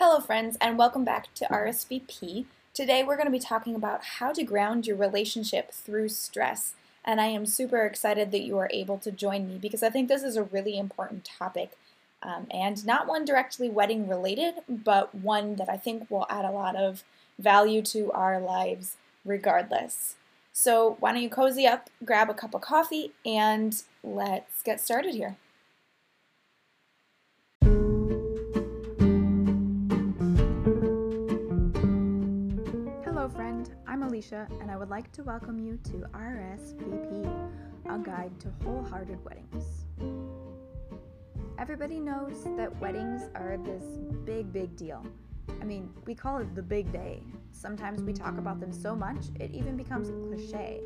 Hello, friends, and welcome back to RSVP. Today, we're going to be talking about how to ground your relationship through stress. And I am super excited that you are able to join me because I think this is a really important topic um, and not one directly wedding related, but one that I think will add a lot of value to our lives regardless. So, why don't you cozy up, grab a cup of coffee, and let's get started here. I'm Alicia, and I would like to welcome you to RSVP, a guide to wholehearted weddings. Everybody knows that weddings are this big, big deal. I mean, we call it the big day. Sometimes we talk about them so much, it even becomes a cliche.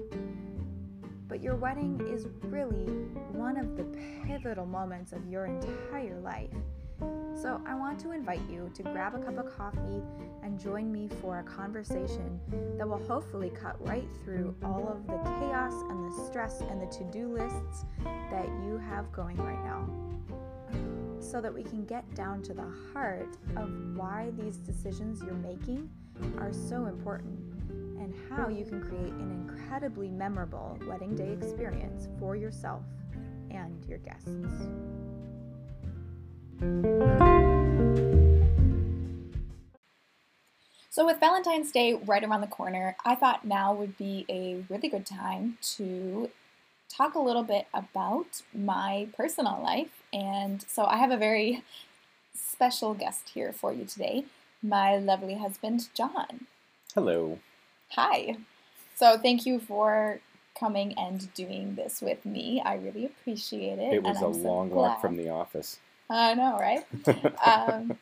But your wedding is really one of the pivotal moments of your entire life. So, I want to invite you to grab a cup of coffee and join me for a conversation that will hopefully cut right through all of the chaos and the stress and the to do lists that you have going right now so that we can get down to the heart of why these decisions you're making are so important and how you can create an incredibly memorable wedding day experience for yourself and your guests. So, with Valentine's Day right around the corner, I thought now would be a really good time to talk a little bit about my personal life. And so I have a very special guest here for you today, my lovely husband, John. Hello. Hi. So thank you for coming and doing this with me. I really appreciate it. It was a long so walk from the office. I know, right? um,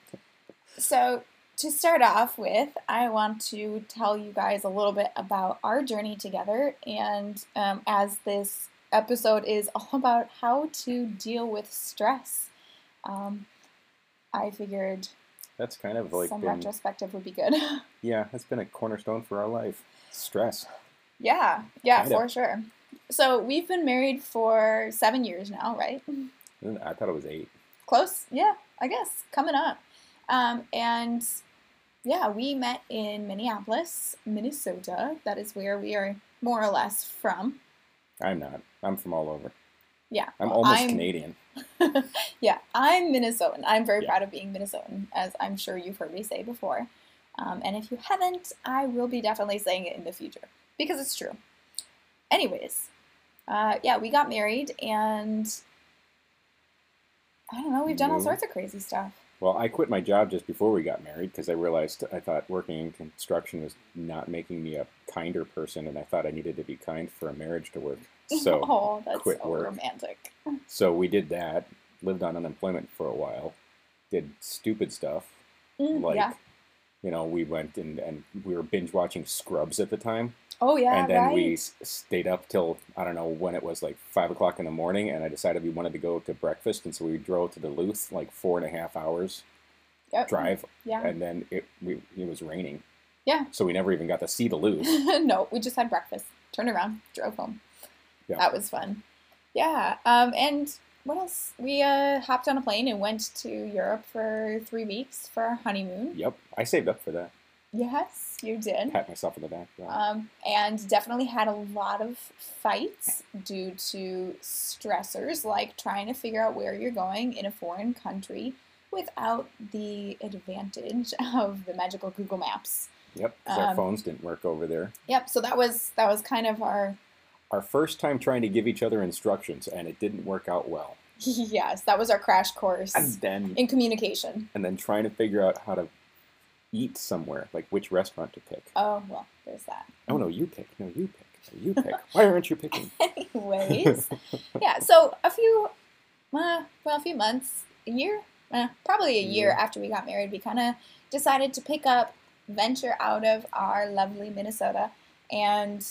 so to start off with, I want to tell you guys a little bit about our journey together. And um, as this episode is all about how to deal with stress. Um, I figured that's kind of like some been, retrospective would be good. yeah, that's been a cornerstone for our life. Stress. Yeah, yeah, kind for of. sure. So we've been married for seven years now, right? I thought it was eight. Close, yeah, I guess coming up. Um, and yeah, we met in Minneapolis, Minnesota. That is where we are more or less from. I'm not. I'm from all over. Yeah. I'm well, almost I'm, Canadian. yeah, I'm Minnesotan. I'm very yeah. proud of being Minnesotan, as I'm sure you've heard me say before. Um, and if you haven't, I will be definitely saying it in the future because it's true. Anyways, uh, yeah, we got married and I don't know, we've done all sorts of crazy stuff. Well, I quit my job just before we got married because I realized I thought working in construction was not making me a kinder person, and I thought I needed to be kind for a marriage to work. So oh, that's quit so work. romantic. So we did that. Lived on unemployment for a while. Did stupid stuff mm, like, yeah. You know, we went and and we were binge watching Scrubs at the time. Oh yeah, And then right. we stayed up till I don't know when it was like five o'clock in the morning, and I decided we wanted to go to breakfast, and so we drove to Duluth, like four and a half hours yep. drive. Yeah. And then it we, it was raining. Yeah. So we never even got to see Duluth. no, we just had breakfast, turned around, drove home. Yeah. That was fun. Yeah. Um, and what else? We uh, hopped on a plane and went to Europe for three weeks for our honeymoon. Yep, I saved up for that. Yes, you did. Pat myself in the back. Yeah. Um, and definitely had a lot of fights due to stressors like trying to figure out where you're going in a foreign country without the advantage of the magical Google Maps. Yep, um, our phones didn't work over there. Yep, so that was that was kind of our our first time trying to give each other instructions, and it didn't work out well. yes, that was our crash course. And then in communication. And then trying to figure out how to eat somewhere, like which restaurant to pick. Oh well, there's that. Oh no, you pick. No, you pick. No, you pick. Why aren't you picking? Anyways, yeah. So a few, uh, well, a few months, a year, eh, probably a year mm-hmm. after we got married, we kind of decided to pick up, venture out of our lovely Minnesota, and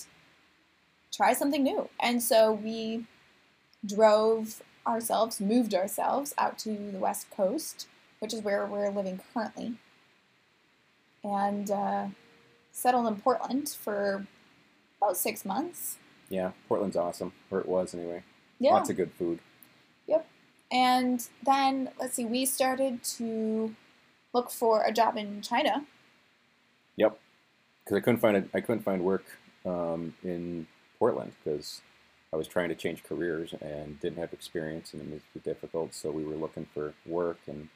try something new. And so we drove ourselves, moved ourselves out to the West Coast, which is where we're living currently, and uh, settled in Portland for about six months. Yeah, Portland's awesome, or it was anyway. Yeah. Lots of good food. Yep. And then, let's see, we started to look for a job in China. Yep, because I couldn't find a, I couldn't find work um, in Portland because I was trying to change careers and didn't have experience and it was too difficult. So we were looking for work and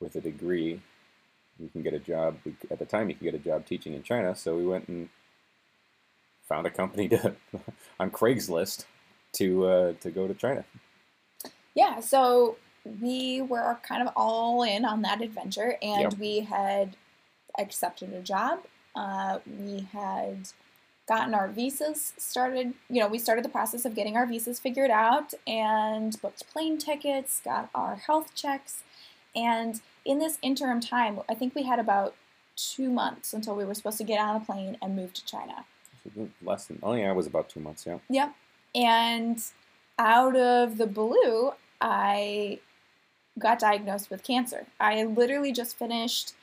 with a degree, you can get a job. At the time, you could get a job teaching in China. So we went and found a company to on Craigslist to uh, to go to China. Yeah, so we were kind of all in on that adventure, and Yep. we had accepted a job. Uh, we had gotten our visas started. You know, we started the process of getting our visas figured out and booked plane tickets, got our health checks, and in this interim time, I think we had about two months until we were supposed to get on a plane and move to China. Less than oh yeah, it was about two months. Yeah. Yep. And out of the blue, I got diagnosed with cancer. I literally just finished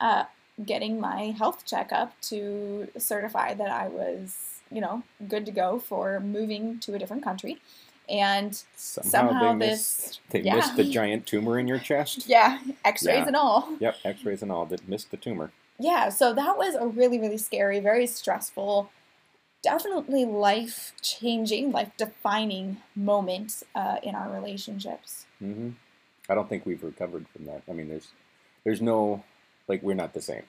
uh, getting my health checkup to certify that I was, you know, good to go for moving to a different country. And Somehow, Somehow they this- missed they yeah. missed the giant tumor in your chest. yeah, x rays Yeah. and all. Yep, X-rays and all. That missed the tumor. Yeah, so that was a really, really scary, very stressful, definitely life changing, life defining moment uh, in our relationships. hmm I don't think we've recovered from that. I mean, there's there's no like we're not the same.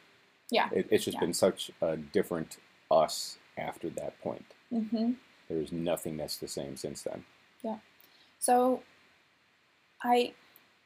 Yeah. It, it's just Yeah. been such a different us after that point. hmm There's nothing that's the same since then. Yeah. So I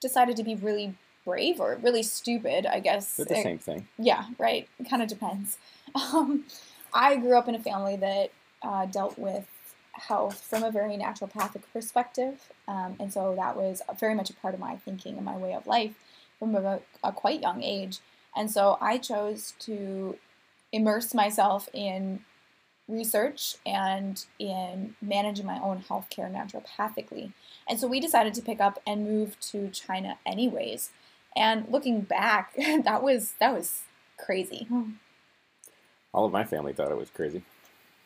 decided to be really brave or really stupid, I guess. They're the It- same thing. Yeah, right. It kind of depends. Um, I grew up in a family that uh, dealt with health from a very naturopathic perspective, um, and so that was very much a part of my thinking and my way of life from a, a quite young age. And so I chose to immerse myself in research and in managing my own healthcare naturopathically. And so we decided to pick up and move to China anyways. And looking back, that was that was crazy. Hmm. All of my family thought it was crazy.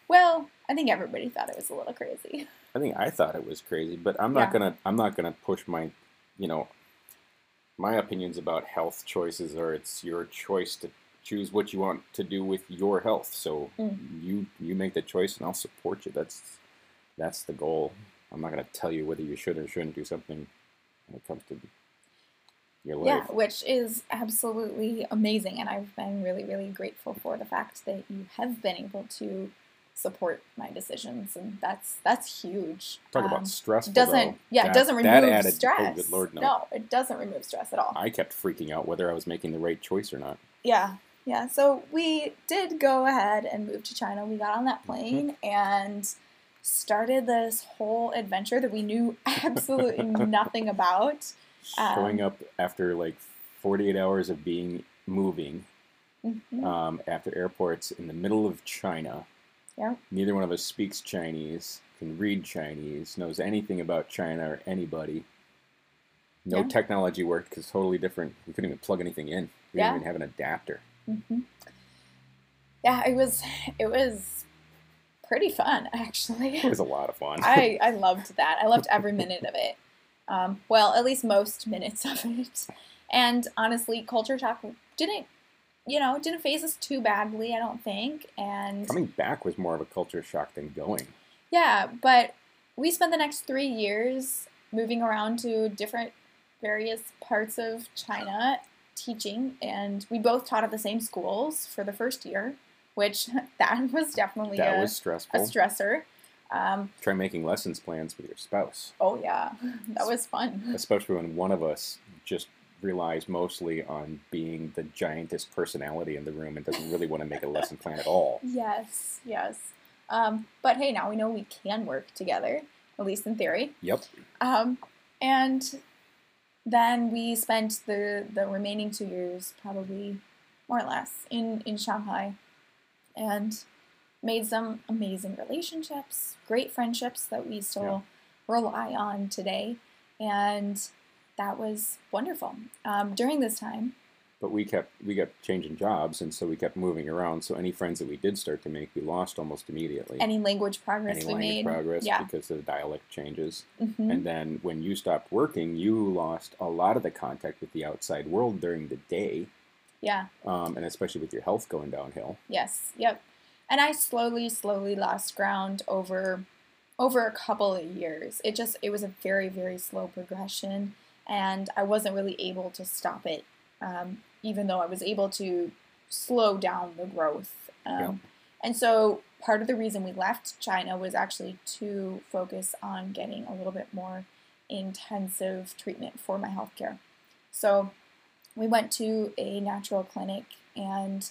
Well, I think everybody thought it was a little crazy. I think I thought it was crazy, but I'm not Yeah. gonna I'm not gonna push my you know my opinions about health choices are it's your choice to choose what you want to do with your health. So Mm. you you make the choice and I'll support you. That's that's the goal. I'm not gonna tell you whether you should or shouldn't do something when it comes to your life. Yeah, which is absolutely amazing. And I've been really, really grateful for the fact that you have been able to support my decisions. And that's that's huge. Talk Um, about stressful. doesn't yeah, That- it doesn't remove that added- stress. Oh, good lord, no. no, it doesn't remove stress at all. I kept freaking out whether I was making the right choice or not. Yeah, yeah. So we did go ahead and move to China. We got on that plane and started this whole adventure that we knew absolutely nothing about. Showing Um, up after like 48 hours of being moving Mhm. um, after airports in the middle of China. Yeah. Neither one of us speaks Chinese, can read Chinese, knows anything about China or anybody. No Yeah. technology worked because totally different. We couldn't even plug anything in. We Yeah. didn't even have an adapter. hmm Yeah, it was it was pretty fun actually. It was a lot of fun. I I loved that. I loved every minute of it. Um, well, at least most minutes of it. And honestly, culture shock didn't, you know, didn't faze us too badly. I don't think. And Coming back was more of a culture shock than going. yeah, but we spent the next three years moving around to different various parts of China teaching, and we both taught at the same schools for the first year, which that was definitely That a, was a stressor. Um, Try making lessons plans with your spouse, oh yeah, that was fun. especially when one of us just relies mostly on being the giantest personality in the room and doesn't really want to make a lesson plan at all. Yes, yes. Um, but hey, now we know we can work together, at least in theory. Yep. Um, and then we spent the the remaining two years, probably more or less, in in Shanghai, and made some amazing relationships, great friendships that we still rely on today, and that was wonderful. Um, during this time, but we kept we kept changing jobs, and so we kept moving around. So any friends that we did start to make, we lost almost immediately. Any language progress Any we language made. progress yeah. because of the dialect changes. Mhm. And then when you stopped working, you lost a lot of the contact with the outside world during the day, yeah. um, and especially with your health going downhill. Yes. Yep. And I slowly, slowly lost ground over over a couple of years. It just it was a very, very slow progression, and I wasn't really able to stop it. Um, even though I was able to slow down the growth. Um, Yeah. And so part of the reason we left China was actually to focus on getting a little bit more intensive treatment for my healthcare. So we went to a natural clinic and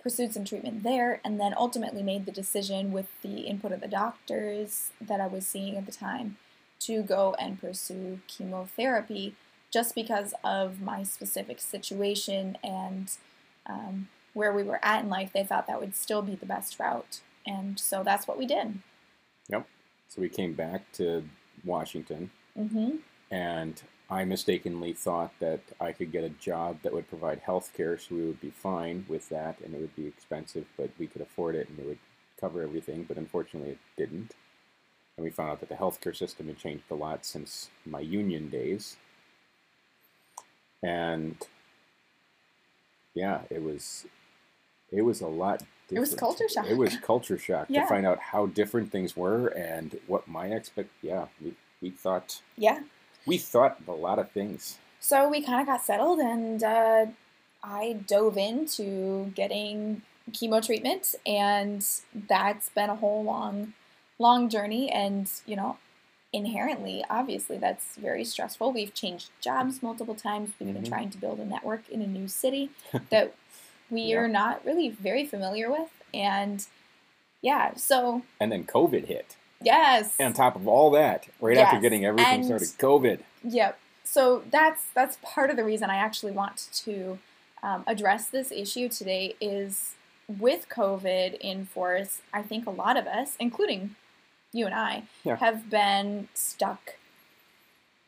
pursued some treatment there, and then ultimately made the decision with the input of the doctors that I was seeing at the time to go and pursue chemotherapy just because of my specific situation and um, where we were at in life. They thought that would still be the best route, and so that's what we did. Yep. So we came back to Washington, hmm and I mistakenly thought that I could get a job that would provide health care, so we would be fine with that, and it would be expensive, but we could afford it, and it would cover everything. But unfortunately, it didn't. And we found out that the healthcare system had changed a lot since my union days. And yeah, it was it was a lot different. It was culture shock. It was culture shock Yeah. to find out how different things were and what my expect yeah, we, we thought Yeah. we thought a lot of things. So we kind of got settled, and uh, I dove into getting chemo treatment, and that's been a whole long, long journey. And you know, inherently, obviously, that's very stressful. We've changed jobs multiple times. We've been Mhm. trying to build a network in a new city that we Yeah. are not really very familiar with, and yeah, so And then COVID hit. yes, And on top of all that, right after getting everything and- started, COVID. Yep. So that's that's part of the reason I actually want to um, address this issue today is with COVID in force. I think a lot of us, including you and I, Yeah. have been stuck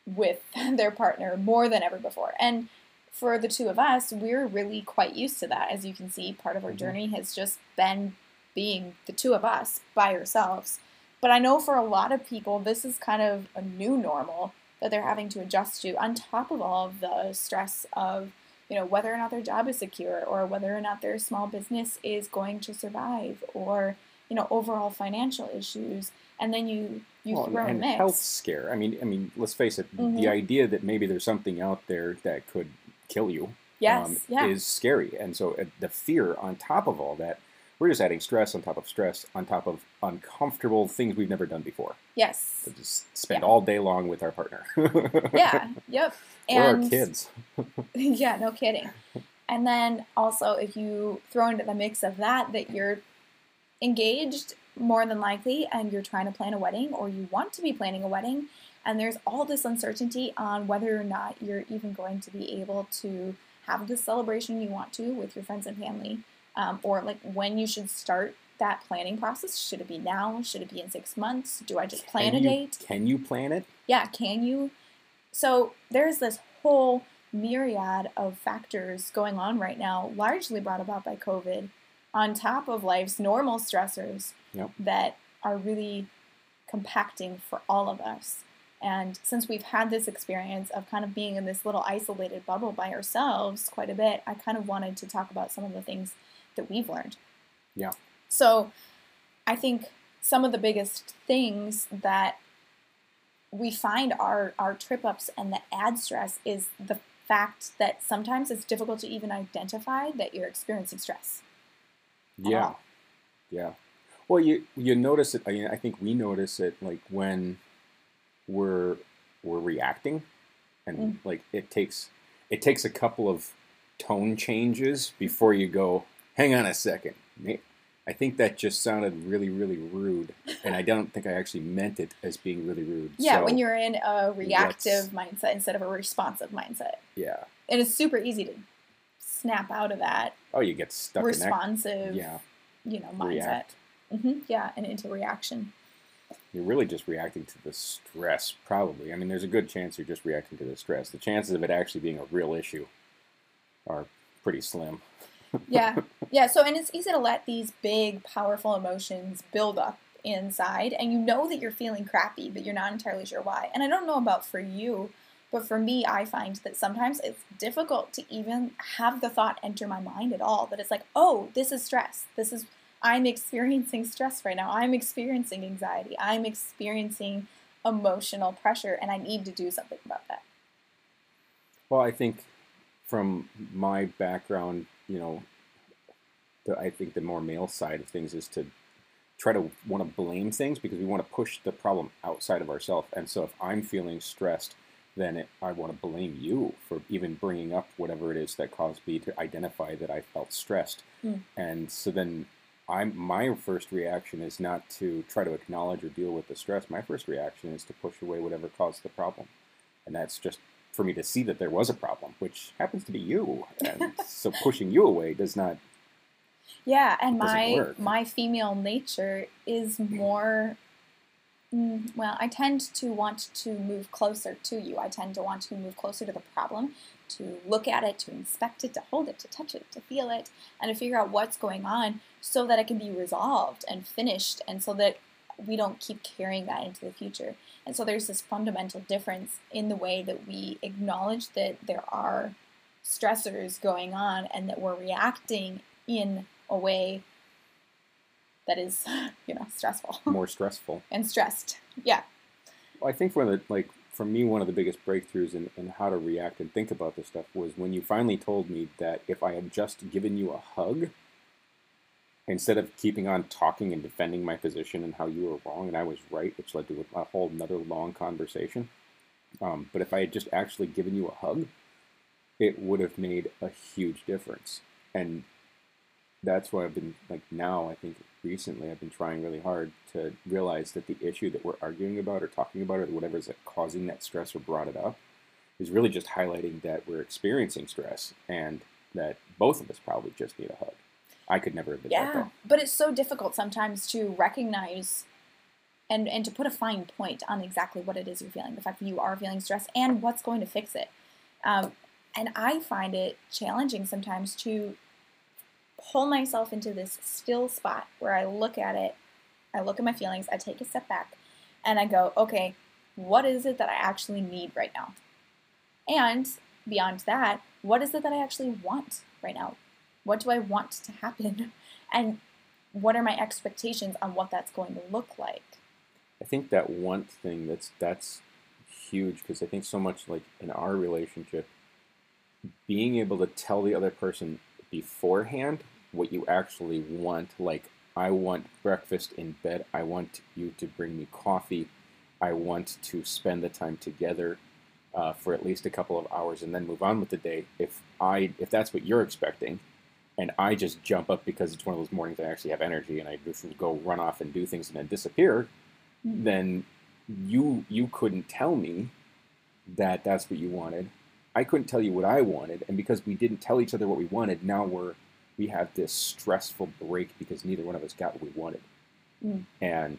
with their partner more than ever before. And for the two of us, we're really quite used to that. As you can see, part of our Mhm. journey has just been being the two of us by ourselves. But I know for a lot of people, this is kind of a new normal that they're having to adjust to, on top of all of the stress of, you know, whether or not their job is secure, or whether or not their small business is going to survive, or you know, overall financial issues. And then you you Well, throw and a mix. health scare. I mean, I mean, let's face it. Mhm. The idea that maybe there's something out there that could kill you yes, um, yeah, is scary, and so uh, the fear on top of all that, we're just adding stress on top of stress on top of uncomfortable things we've never done before. yes, To just spend Yeah. all day long with our partner. yeah, yep. or our kids. yeah, no kidding. And then also, if you throw into the mix of that, that you're engaged more than likely and you're trying to plan a wedding or you want to be planning a wedding, and there's all this uncertainty on whether or not you're even going to be able to have the celebration you want to with your friends and family, um, or like when you should start that planning process. Should it be now? Should it be in six months? Do I just plan Can a you- date? Can you plan it? yeah, can you? So there's this whole myriad of factors going on right now, largely brought about by COVID, on top of life's normal stressors Yep. that are really compacting for all of us. And since we've had this experience of kind of being in this little isolated bubble by ourselves quite a bit, I kind of wanted to talk about some of the things that we've learned. Yeah. So I think some of the biggest things that we find our, our trip ups and the ad stress is the fact that sometimes it's difficult to even identify that you're experiencing stress. Yeah, all. yeah. Well, you you notice it. I mean, I think we notice it like when we're we're reacting, and Mm. like it takes it takes a couple of tone changes before you go. Hang on a second. I think that just sounded really, really rude, and I don't think I actually meant it as being really rude. Yeah, So, when you're in a reactive mindset instead of a responsive mindset. yeah. And it's super easy to snap out of that Oh, you get stuck in responsive, that. Yeah, you know, mindset. react. hmm yeah, and into reaction. You're really just reacting to the stress, probably. I mean, there's a good chance you're just reacting to the stress. The chances of it actually being a real issue are pretty slim. yeah, yeah. So and it's easy to let these big, powerful emotions build up inside, and you know that you're feeling crappy, but you're not entirely sure why. And I don't know about for you, but for me, I find that sometimes it's difficult to even have the thought enter my mind at all. That it's like, oh, this is stress. This is I'm experiencing stress right now. I'm experiencing anxiety. I'm experiencing emotional pressure, and I need to do something about that. Well, I think from my background, you know, the, I think the more male side of things is to try to want to blame things because we want to push the problem outside of ourselves. And so if I'm feeling stressed, then it, I want to blame you for even bringing up whatever it is that caused me to identify that I felt stressed. Mm. And so then I'm my first reaction is not to try to acknowledge or deal with the stress. My first reaction is to push away whatever caused the problem. And that's just for me to see that there was a problem, which happens to be you. And so pushing you away does not yeah, and my work. my female nature is more mm, well, I tend to want to move closer to you. I tend to want to move closer to the problem, to look at it, to inspect it, to hold it, to touch it, to feel it, and to figure out what's going on so that it can be resolved and finished and so that we don't keep carrying that into the future. And so there's this fundamental difference in the way that we acknowledge that there are stressors going on and that we're reacting in a way that is, you know, stressful. More stressful. and stressed. Yeah. Well, I think one of the, like, for me, one of the biggest breakthroughs in, in how to react and think about this stuff was when you finally told me that if I had just given you a hug, instead of keeping on talking and defending my position and how you were wrong and I was right, which led to a whole another long conversation. Um, but if I had just actually given you a hug, it would have made a huge difference. And that's why I've been like now. I think recently I've been trying really hard to realize that the issue that we're arguing about or talking about or whatever is causing that stress or brought it up is really just highlighting that we're experiencing stress and that both of us probably just need a hug. I could never have been yeah, but it's so difficult sometimes to recognize and and to put a fine point on exactly what it is you're feeling, the fact that you are feeling stress and what's going to fix it. Um, and I find it challenging sometimes to pull myself into this still spot where I look at it, I look at my feelings, I take a step back, and I go, okay, what is it that I actually need right now? And beyond that, what is it that I actually want right now? What do I want to happen? And what are my expectations on what that's going to look like? I think that one thing that's that's huge because I think so much like in our relationship, being able to tell the other person beforehand what you actually want. Like, I want breakfast in bed. I want you to bring me coffee. I want to spend the time together uh, for at least a couple of hours and then move on with the day. If I if that's what you're expecting, and I just jump up because it's one of those mornings I actually have energy and I just go run off and do things and then disappear, mm-hmm. then you you couldn't tell me that that's what you wanted. I couldn't tell you what I wanted, and because we didn't tell each other what we wanted, now we're we had this stressful break because neither one of us got what we wanted, mm. and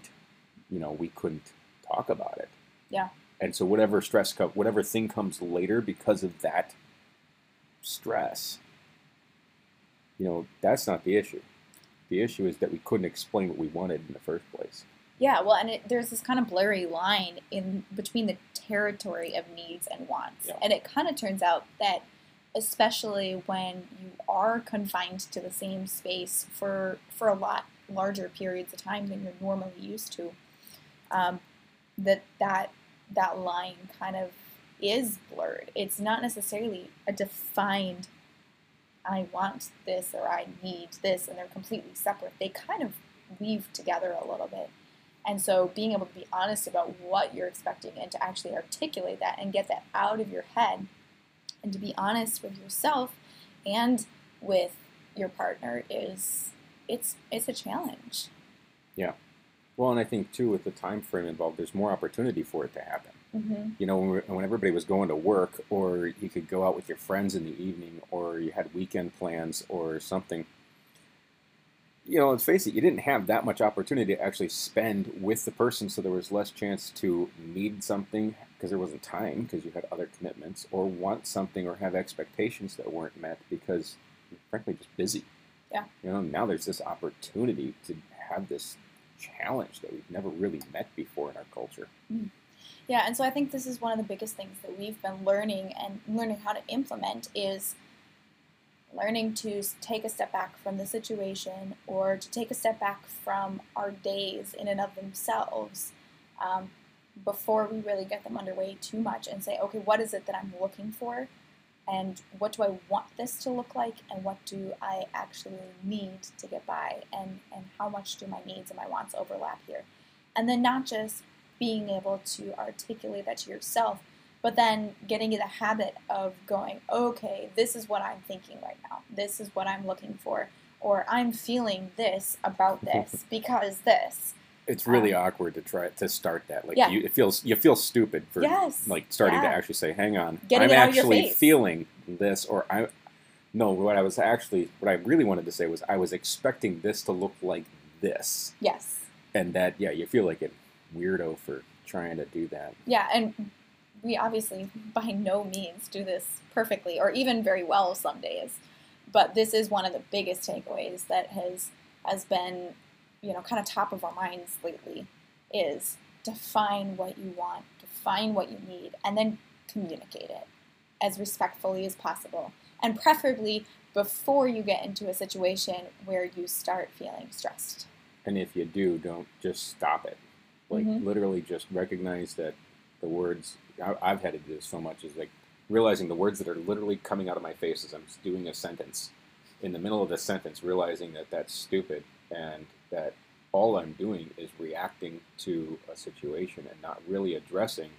you know we couldn't talk about it. Yeah. And so whatever stress co- whatever thing comes later because of that stress, you know, that's not the issue. The issue is that we couldn't explain what we wanted in the first place. Yeah, well, and it, there's this kind of blurry line in between the territory of needs and wants, yeah. and it kind of turns out that, especially when you are confined to the same space for for a lot larger periods of time than you're normally used to, um, that that that line kind of is blurred. It's not necessarily a defined I want this or I need this, and they're completely separate. They kind of weave together a little bit. And so being able to be honest about what you're expecting and to actually articulate that and get that out of your head and to be honest with yourself and with your partner is it's it's a challenge. Yeah. Well, and I think too with the time frame involved, there's more opportunity for it to happen. Mm-hmm. You know, when, when, everybody was going to work, or you could go out with your friends in the evening, or you had weekend plans, or something. You know, let's face it, you didn't have that much opportunity to actually spend with the person, so there was less chance to need something because there wasn't time because you had other commitments, or want something, or have expectations that weren't met because frankly just busy. Yeah. You know, now there's this opportunity to have this challenge that we've never really met before in our culture. Mm. Yeah, and so I think this is one of the biggest things that we've been learning and learning how to implement is learning to take a step back from the situation or to take a step back from our days in and of themselves um, before we really get them underway too much and say, okay, what is it that I'm looking for? And what do I want this to look like? And what do I actually need to get by? And, and how much do my needs and my wants overlap here? And then not just being able to articulate that to yourself, but then getting in the habit of going, okay, this is what I'm thinking right now. This is what I'm looking for. Or I'm feeling this about this because this. It's really um, awkward to try to start that. Like yeah. you, it feels you feel stupid for yes. like starting yeah. to actually say, "Hang on, Getting I'm it out of your actually feeling this," or I. No, what I was actually, what I really wanted to say was, I was expecting this to look like this, Yes. and that, yeah, you feel like a weirdo for trying to do that. Yeah, and we obviously by no means do this perfectly or even very well some days. But this is one of the biggest takeaways that has has been, you know, kind of top of our minds lately is define what you want, define what you need, and then communicate it as respectfully as possible. And preferably before you get into a situation where you start feeling stressed. And if you do, don't just stop it. Like Mhm. literally, just recognize that the words I, I've had to do this so much is like realizing the words that are literally coming out of my face as I'm doing a sentence. In the middle of the sentence, realizing that that's stupid and that all I'm doing is reacting to a situation and not really addressing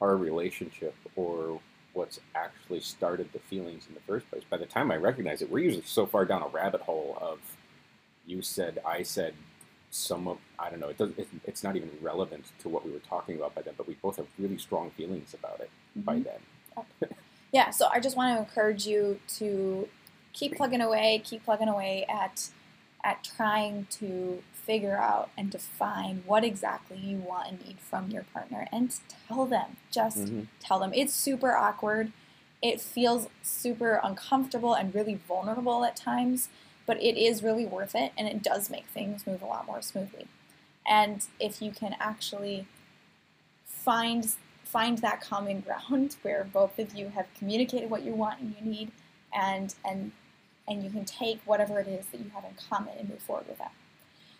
our relationship or what's actually started the feelings in the first place. By the time I recognize it, we're usually so far down a rabbit hole of you said, I said, some of I don't know. It does. It, it's not even relevant to what we were talking about by then. But we both have really strong feelings about it by Mhm. then. Yeah, so I just want to encourage you to keep plugging away, keep plugging away at at trying to figure out and define what exactly you want and need from your partner and tell them. Just Mhm. tell them. It's super awkward. It feels super uncomfortable and really vulnerable at times, but it is really worth it and it does make things move a lot more smoothly. And if you can actually find find that common ground where both of you have communicated what you want and you need and and and you can take whatever it is that you have in common and move forward with that.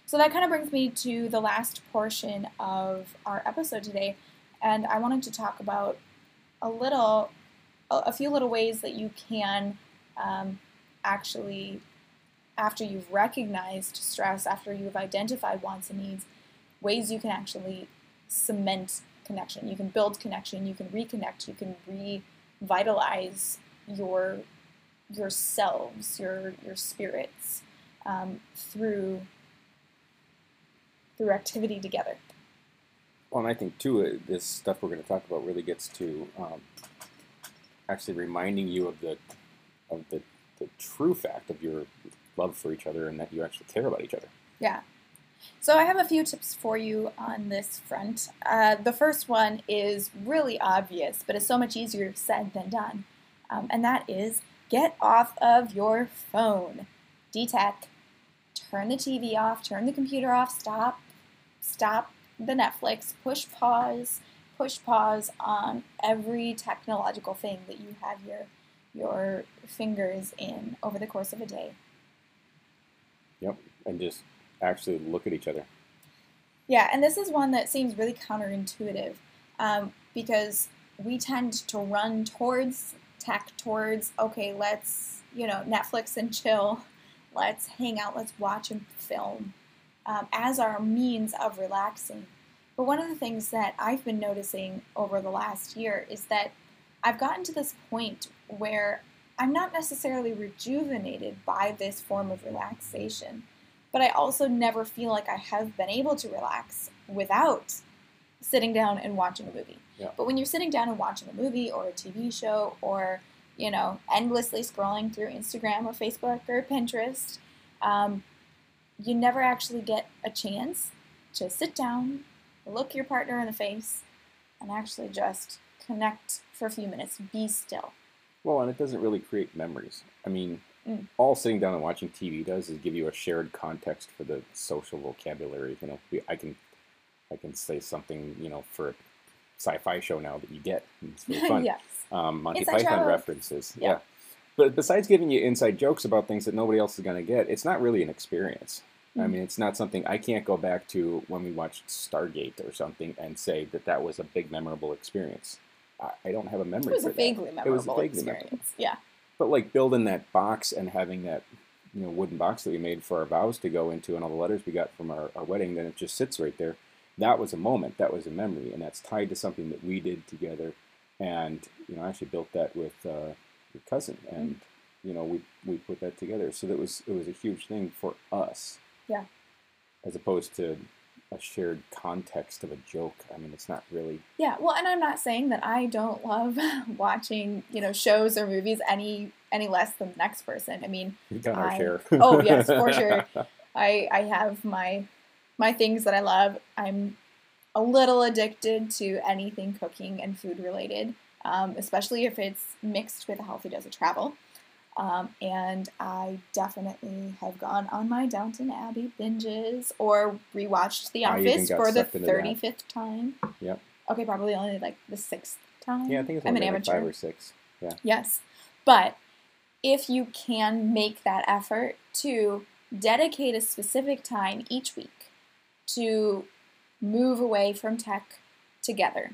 So that kind of brings me to the last portion of our episode today, and I wanted to talk about a little, a, few little ways that you can um, actually, after you've recognized stress, after you've identified wants and needs, ways you can actually cement connection. You can build connection. You can reconnect. You can revitalize your yourselves, your your spirits um, through through activity together. Well, and I think too, uh, this stuff we're going to talk about really gets to um, actually reminding you of the of the, the true fact of your love for each other and that you actually care about each other. Yeah. So I have a few tips for you on this front. Uh, the first one is really obvious, but it's so much easier said than done, um, and that is get off of your phone. Detech. Turn the TV off. Turn the computer off. Stop. Stop the Netflix. Push pause. Push pause on every technological thing that you have your your fingers in over the course of a day. Yep, and just actually look at each other. Yeah, and this is one that seems really counterintuitive um, because we tend to run towards tech, towards, okay, let's, you know, Netflix and chill, let's hang out, let's watch a film um, as our means of relaxing. But one of the things that I've been noticing over the last year is that I've gotten to this point where I'm not necessarily rejuvenated by this form of relaxation but I also never feel like I have been able to relax without sitting down and watching a movie. Yeah. But when you're sitting down and watching a movie or a TV show or, you know, endlessly scrolling through Instagram or Facebook or Pinterest, um, you never actually get a chance to sit down, look your partner in the face, and actually just connect for a few minutes, be still. Well, and it doesn't really create memories. I mean, Mm. all sitting down and watching TV does is give you a shared context for the social vocabulary. You know, we, I can, I can say something, you know, for sci-fi show now that you get. It's really fun. yes. um, Monty Inside Python travel. references. Yeah. Yeah. But besides giving you inside jokes about things that nobody else is going to get, it's not really an experience. I Mhm. mean, it's not something I can't go back to when we watched Stargate or something and say that that was a big memorable experience. I, I don't have a memory. It was for a that. vaguely It was memorable vaguely experience. memorable. Yeah. But like building that box and having that you know wooden box that we made for our vows to go into and all the letters we got from our, our wedding, then it just sits right there. That was a moment, that was a memory, and that's tied to something that we did together. And you know, I actually built that with uh, your cousin, and you know, we we put that together. So that was it was a huge thing for us. Yeah. As opposed to a shared context of a joke. I mean, it's not really. Yeah, well, and I'm not saying that I don't love watching, you know, shows or movies any any less than the next person. I mean, We've done our share. oh, yes, for sure. I I have my my things that I love. I'm a little addicted to anything cooking and food related, um, especially if it's mixed with a healthy dose of travel. Um, and I definitely have gone on my Downton Abbey binges or rewatched The Office for the sucked into that. thirty fifth time. Yep. Okay, probably only like the sixth time. Yeah, I think it's I'm only an like five or six. Yeah. Yes. But if you can make that effort to dedicate a specific time each week to move away from tech together,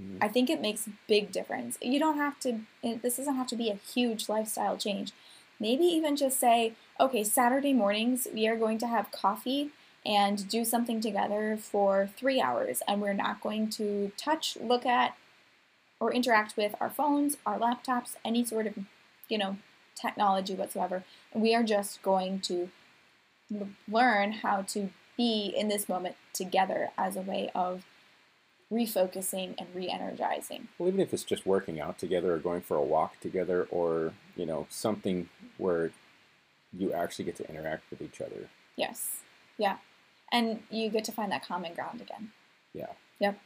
Mhm. I think it makes a big difference. You don't have to, this doesn't have to be a huge lifestyle change. Maybe even just say, okay, Saturday mornings, we are going to have coffee and do something together for three hours, and we're not going to touch, look at, or interact with our phones, our laptops, any sort of, you know, technology whatsoever. We are just going to learn how to be in this moment together as a way of refocusing and re-energizing. Well, even if it's just working out together or going for a walk together or, you know, something where you actually get to interact with each other. Yes. Yeah. And you get to find that common ground again. Yeah. Yep.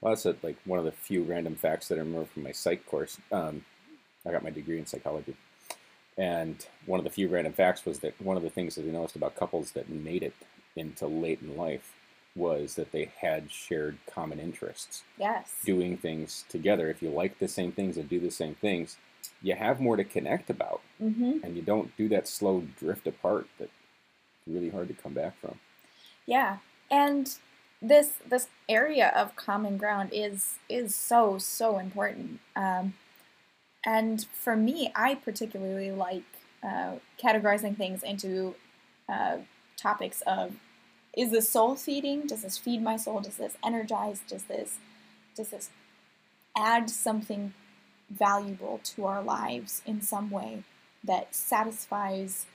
Well, that's a, like one of the few random facts that I remember from my psych course. Um, I got my degree in psychology. And one of the few random facts was that one of the things that I noticed about couples that made it into late in life was that they had shared common interests. Yes. doing things together. If you like the same things and do the same things, you have more to connect about, Mm-hmm. and you don't do that slow drift apart that's really hard to come back from. Yeah. And this this area of common ground is is so so important. Um, and for me, I particularly like uh, categorizing things into uh, topics of is this soul feeding? Does this feed my soul? Does this energize? Does this does this add something valuable to our lives in some way that satisfies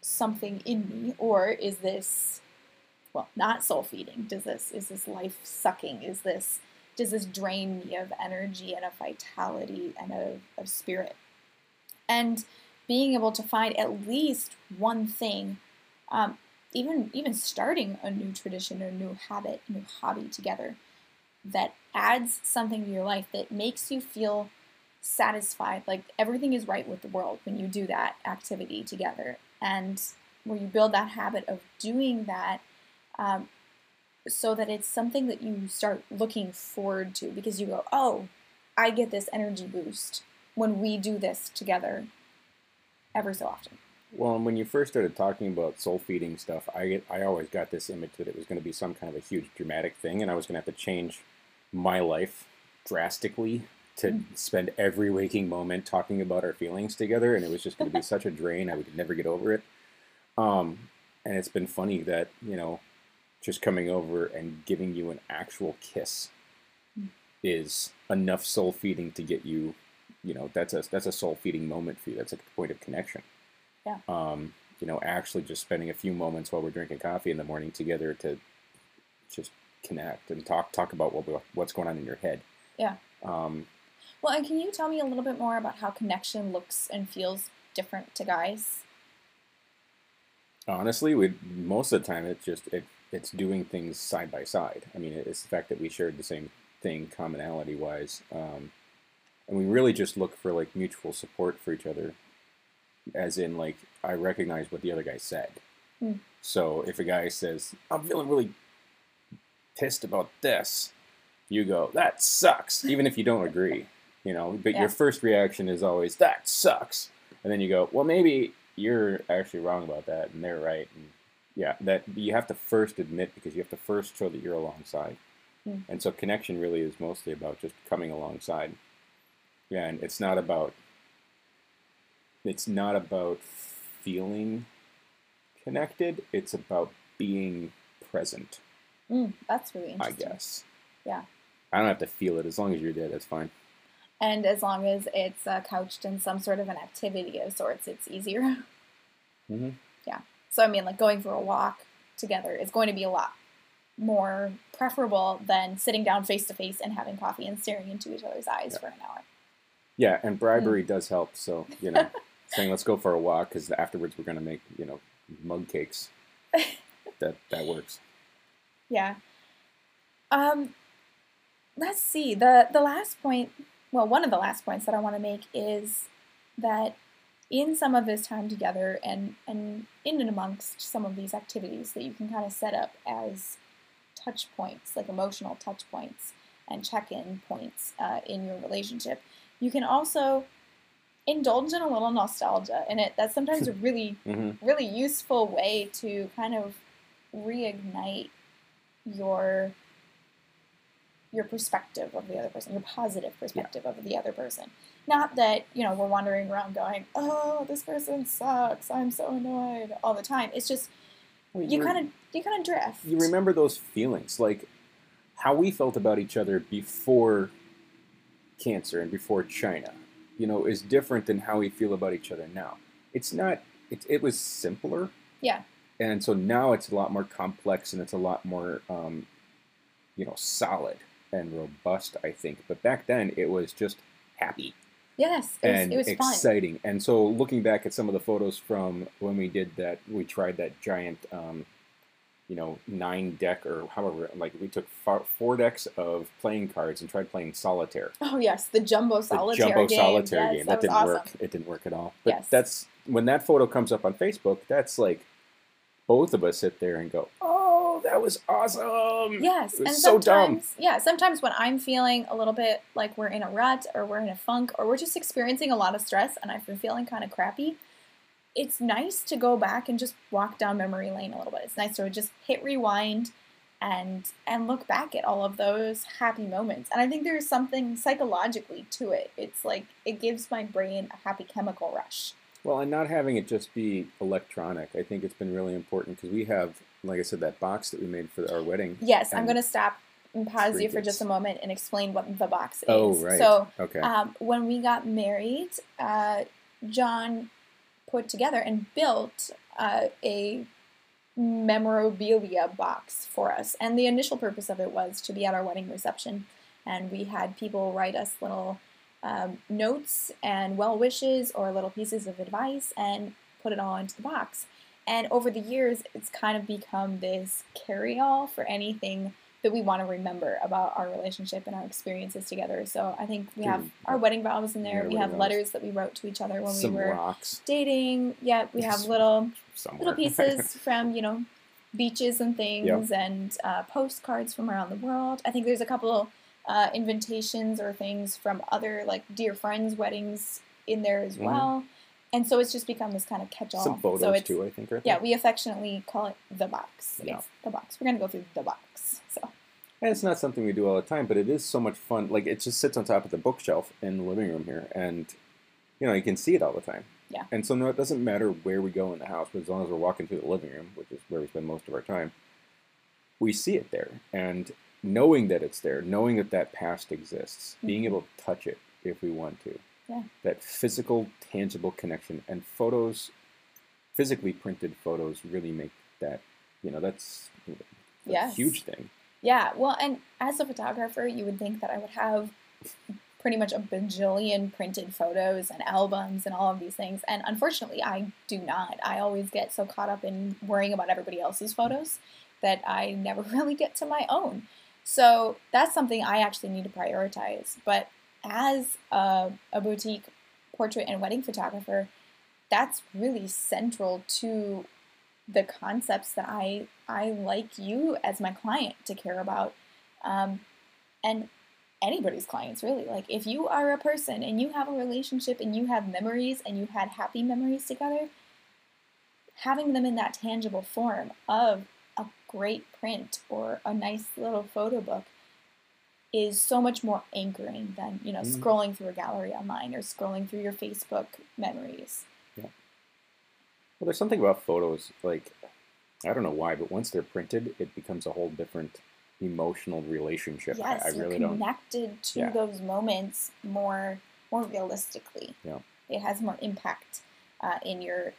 something in me, or is this well not soul feeding? Does this is this life sucking? Is this does this drain me of energy and of vitality and of, of spirit? And being able to find at least one thing, um, even even starting a new tradition, a new habit, new hobby together, that adds something to your life that makes you feel satisfied, like everything is right with the world when you do that activity together, and where you build that habit of doing that, um, so that it's something that you start looking forward to because you go, oh, I get this energy boost when we do this together every so often. Well, and when you first started talking about soul feeding stuff, I I always got this image that it was going to be some kind of a huge dramatic thing, and I was going to have to change my life drastically to Mm. spend every waking moment talking about our feelings together, and it was just going to be such a drain. I would never get over it. Um, and it's been funny that you know, just coming over and giving you an actual kiss Mm. is enough soul feeding to get you. You know, that's a that's a soul feeding moment for you. That's a point of connection um, you know, actually just spending a few moments while we're drinking coffee in the morning together to just connect and talk talk about what we- what's going on in your head. Yeah. Um, Well, and can you tell me a little bit more about how connection looks and feels different to guys? honestly, we most of the time it's just it it's doing things side by side. I mean, it's the fact that we shared the same thing commonality wise. Um, and we really just look for like mutual support for each other, as in like I recognize what the other guy said. Hmm. So if a guy says, "I'm feeling really pissed about this," you go, "That sucks," even if you don't agree, you know. But Yeah. your first reaction is always, "That sucks," and then you go, "Well, maybe you're actually wrong about that, and they're right." And yeah, that you have to first admit because you have to first show that you're alongside. Hmm. And so connection really is mostly about just coming alongside. Yeah, and it's not about it's not about feeling connected. It's about being present, Mm, that's really interesting. I guess. Yeah. I don't have to feel it as long as you're there. That's fine. And as long as it's uh, couched in some sort of an activity of sorts, it's easier. hmm Yeah. So, I mean, like going for a walk together is going to be a lot more preferable than sitting down face to face and having coffee and staring into each other's eyes Yeah. for an hour. Yeah, and bribery Hmm. does help. So you know, saying let's go for a walk because afterwards we're gonna make you know mug cakes. that that works. Yeah. Um, let's see. The the last point, well, one of the last points that I want to make is that in some of this time together and and in and amongst some of these activities that you can kind of set up as touch points, like emotional touch points and check-in points uh, in your relationship, you can also indulge in a little nostalgia in it. That's sometimes a really hmm really useful way to kind of reignite your your perspective of the other person, your positive perspective of the other person. Not that, you know, we're wandering around going, "Oh, this person sucks. I'm so annoyed" all the time. It's just you kind of you kind of drift. you remember those feelings like how we felt about each other before cancer and before china you know is different than how we feel about each other now it's not it, it was simpler Yeah. and so now it's a lot more complex and it's a lot more um, you know solid and robust i think but back then it was just happy Yes, it was, and it was fun. exciting. And so, looking back at some of the photos from when we did that, we tried that giant, um, you know, nine deck or however, like we took four, four decks of playing cards and tried playing solitaire. Oh yes, the jumbo The solitaire jumbo game. solitaire yes, game That, that, didn't awesome. work. It didn't work at all. But Yes. that's when that photo comes up on Facebook. That's like both of us sit there and go, "Oh, that was awesome!" Yes, It was and so dumb. yeah, sometimes when I'm feeling a little bit like we're in a rut or we're in a funk or we're just experiencing a lot of stress and I've been feeling kind of crappy, it's nice to go back and just walk down memory lane a little bit. It's nice to just hit rewind and and look back at all of those happy moments. And I think there's something psychologically to it. It's like it gives my brain a happy chemical rush. Well, and not having it just be electronic, I think it's been really important because we have, like I said, that box that we made for our wedding. Yes, I'm going to stop and pause you for just a moment and explain what the box is. Oh, right. So, Okay. um, when we got married, uh, John put together and built uh, a memorabilia box for us. And the initial purpose of it was to be at our wedding reception. And we had people write us little um, notes and well wishes or little pieces of advice and put it all into the box. And over the years, it's kind of become this carry all for anything that we want to remember about our relationship and our experiences together. So I think we have Dude, our wedding vows in there. We have vows. letters that we wrote to each other when Some we were rocks dating. Yeah, we have little somewhere. little pieces from you know beaches and things and uh, postcards from around the world. I think there's a couple uh, invitations or things from other like dear friends' weddings in there as Mhm. well. And so it's just become this kind of catch-all. Some photos so too, I think. Right Yeah, there. we affectionately call it the box. Yeah. It's the box. We're gonna go through the box. And it's not something we do all the time, but it is so much fun. Like it just sits on top of the bookshelf in the living room here, and you know you can see it all the time. Yeah. And so no, it doesn't matter where we go in the house, but as long as we're walking through the living room, which is where we spend most of our time, we see it there. And knowing that it's there, knowing that that past exists, being Mhm. able to touch it if we want to, Yeah. that physical, tangible connection, and photos, physically printed photos, really make that. You know, that's a Yes. huge thing. Yeah, well, and as a photographer, you would think that I would have pretty much a bajillion printed photos and albums and all of these things. And unfortunately, I do not. I always get so caught up in worrying about everybody else's photos that I never really get to my own. So that's something I actually need to prioritize. But as a, a boutique portrait and wedding photographer, that's really central to the concepts that I I like you as my client to care about, um, and anybody's clients really. Like if you are a person and you have a relationship and you have memories and you had happy memories together, having them in that tangible form of a great print or a nice little photo book is so much more anchoring than you know mm. scrolling through a gallery online or scrolling through your Facebook memories. Well, there's something about photos like I don't know why, but once they're printed, it becomes a whole different emotional relationship. Yes, I, I really you're connected don't... to yeah. those moments more more realistically. Yeah, it has more impact uh, in your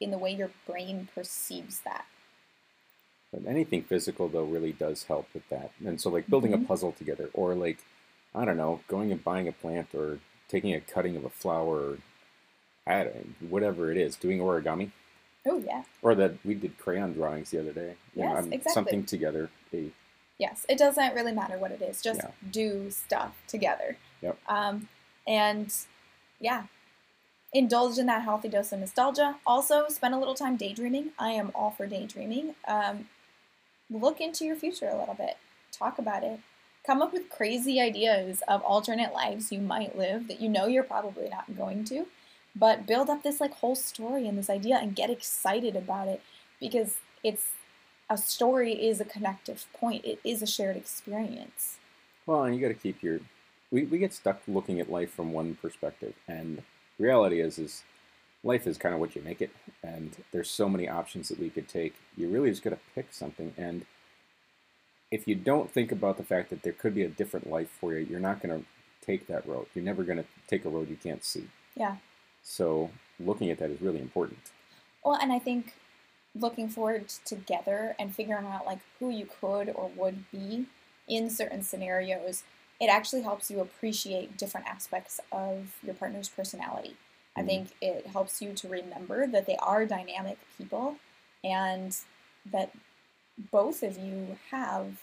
in the way your brain perceives that. But anything physical though really does help with that. And so like building mm-hmm. a puzzle together or like I don't know, going and buying a plant or taking a cutting of a flower or I don't, whatever it is, doing origami. Oh yeah. Or that we did crayon drawings the other day. You yes, know, exactly. Something together. A, yes, it doesn't really matter what it is. Just yeah. do stuff together. Yep. Um, and yeah, indulge in that healthy dose of nostalgia. Also, spend a little time daydreaming. I am all for daydreaming. Um, look into your future a little bit, talk about it, come up with crazy ideas of alternate lives you might live that you know you're probably not going to, but build up this like whole story and this idea and get excited about it because it's a story is a connective point. It is a shared experience. Well, and you got to keep your we, we get stuck looking at life from one perspective and reality is is life is kind of what you make it, and there's so many options that we could take. You really just got to pick something, and if you don't think about the fact that there could be a different life for you, you're not going to take that road. You're never going to take a road you can't see. Yeah. So looking at that is really important. Well, and I think looking forward together and figuring out like who you could or would be in certain scenarios, it actually helps you appreciate different aspects of your partner's personality. I mm-hmm. think it helps you to remember that they are dynamic people and that both of you have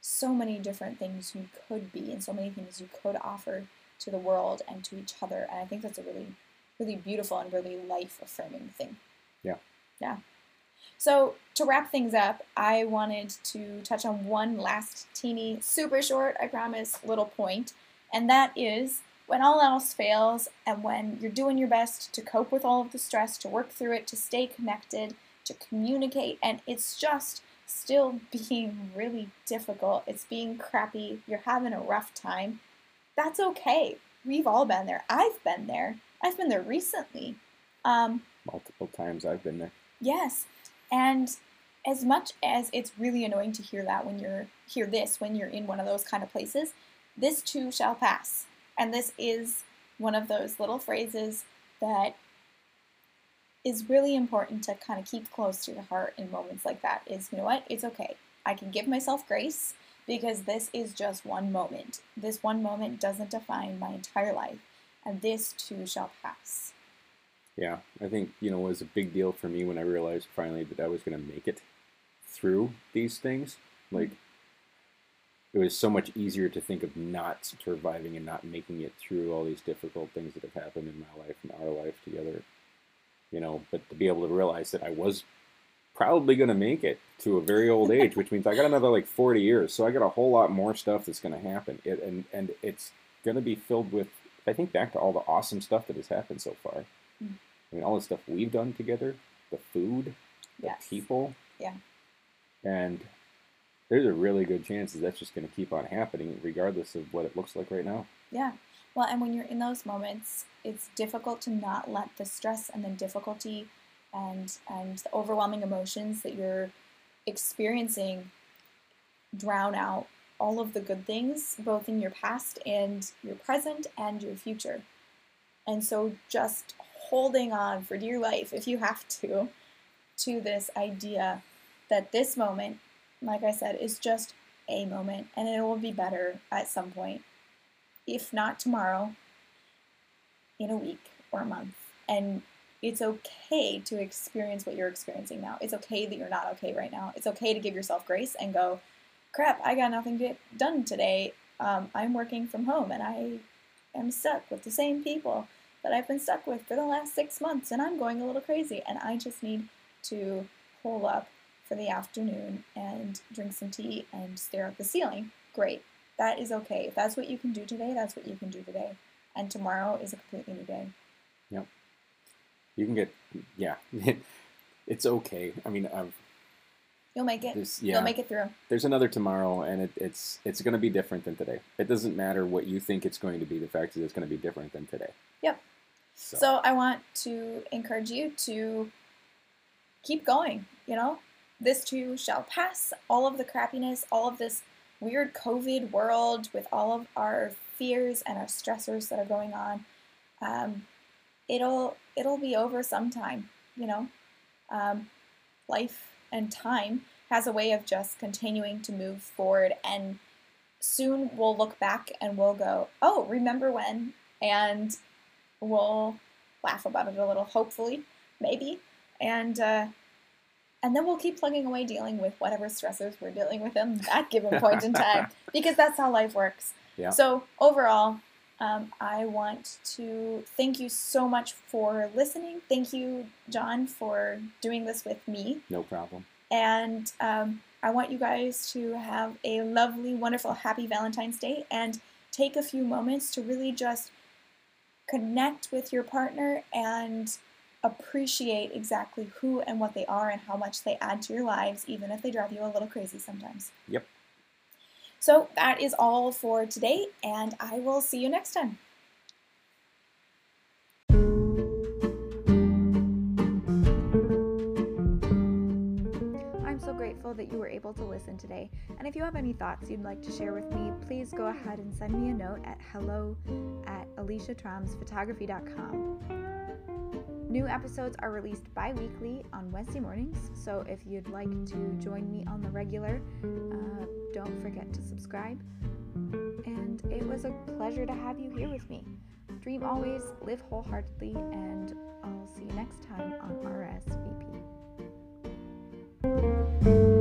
so many different things you could be and so many things you could offer to the world and to each other. And I think that's a really, really beautiful and really life affirming thing. Yeah. Yeah. So, to wrap things up, I wanted to touch on one last teeny, super short, I promise, little point, and that is when all else fails and when you're doing your best to cope with all of the stress, to work through it, to stay connected, to communicate, and it's just still being really difficult, it's being crappy, you're having a rough time, that's okay. We've all been there. I've been there. I've been there recently. Um, Multiple times I've been there. Yes. And as much as it's really annoying to hear that when you're hear this when you're in one of those kind of places, this too shall pass. And this is one of those little phrases that is really important to kind of keep close to your heart in moments like that is you know what? It's okay. I can give myself grace because this is just one moment. This one moment doesn't define my entire life, and this too shall pass. Yeah, I think, you know, it was a big deal for me when I realized finally that I was going to make it through these things. Like, it was so much easier to think of not surviving and not making it through all these difficult things that have happened in my life and our life together. You know, but to be able to realize that I was probably going to make it to a very old age, which means I got another like 40 years. So I got a whole lot more stuff that's going to happen. It, and, and it's going to be filled with, I think, back to all the awesome stuff that has happened so far. Mm. I mean, all the stuff we've done together, the food, the yes. people. Yeah. And there's a really good chance that that's just going to keep on happening regardless of what it looks like right now. Yeah. Well, and when you're in those moments, it's difficult to not let the stress and the difficulty and and the overwhelming emotions that you're experiencing drown out all of the good things, both in your past and your present and your future. And so just holding on for dear life, if you have to, to this idea that this moment like I said, is just a moment and it will be better at some point. If not tomorrow, in a week or a month. And it's okay to experience what you're experiencing now. It's okay that you're not okay right now. It's okay to give yourself grace and go, crap, I got nothing to get done today. um, I'm working from home and I am stuck with the same people that I've been stuck with for the last six months and I'm going a little crazy and I just need to hole up for the afternoon and drink some tea and stare at the ceiling. Great. That is okay. If that's what you can do today, that's what you can do today. And tomorrow is a completely new day. Yep. You can get, yeah, it's okay. I mean, I've, You'll make it. There's- yeah. You'll make it through. there's another tomorrow, and it, it's it's going to be different than today. It doesn't matter what you think it's going to be. The fact is, it's going to be different than today. Yep. So, So I want to encourage you to keep going. You know, this too shall pass. All of the crappiness, all of this weird COVID world with all of our fears and our stressors that are going on, um, it'll it'll be over sometime. You know, um, life and time has a way of just continuing to move forward, and soon we'll look back and we'll go, "Oh, remember when?" and we'll laugh about it a little, hopefully, maybe, and uh, and then we'll keep plugging away, dealing with whatever stressors we're dealing with in that given point in time, because that's how life works. Yeah. So overall, um, I want to thank you so much for listening. Thank you, John, for doing this with me, no problem. and um, I want you guys to have a lovely, wonderful, happy Valentine's Day, and take a few moments to really just connect with your partner and appreciate exactly who and what they are and how much they add to your lives, even if they drive you a little crazy sometimes. Yep. So that is all for today, and I will see you next time. I'm so grateful that you were able to listen today. And if you have any thoughts you'd like to share with me, please go ahead and send me a note at hello at aliciatramsphotography.com. New episodes are released bi weekly on Wednesday mornings, so if you'd like to join me on the regular, uh, don't forget to subscribe. And it was a pleasure to have you here with me. Dream always, live wholeheartedly, and I'll see you next time on RSVP.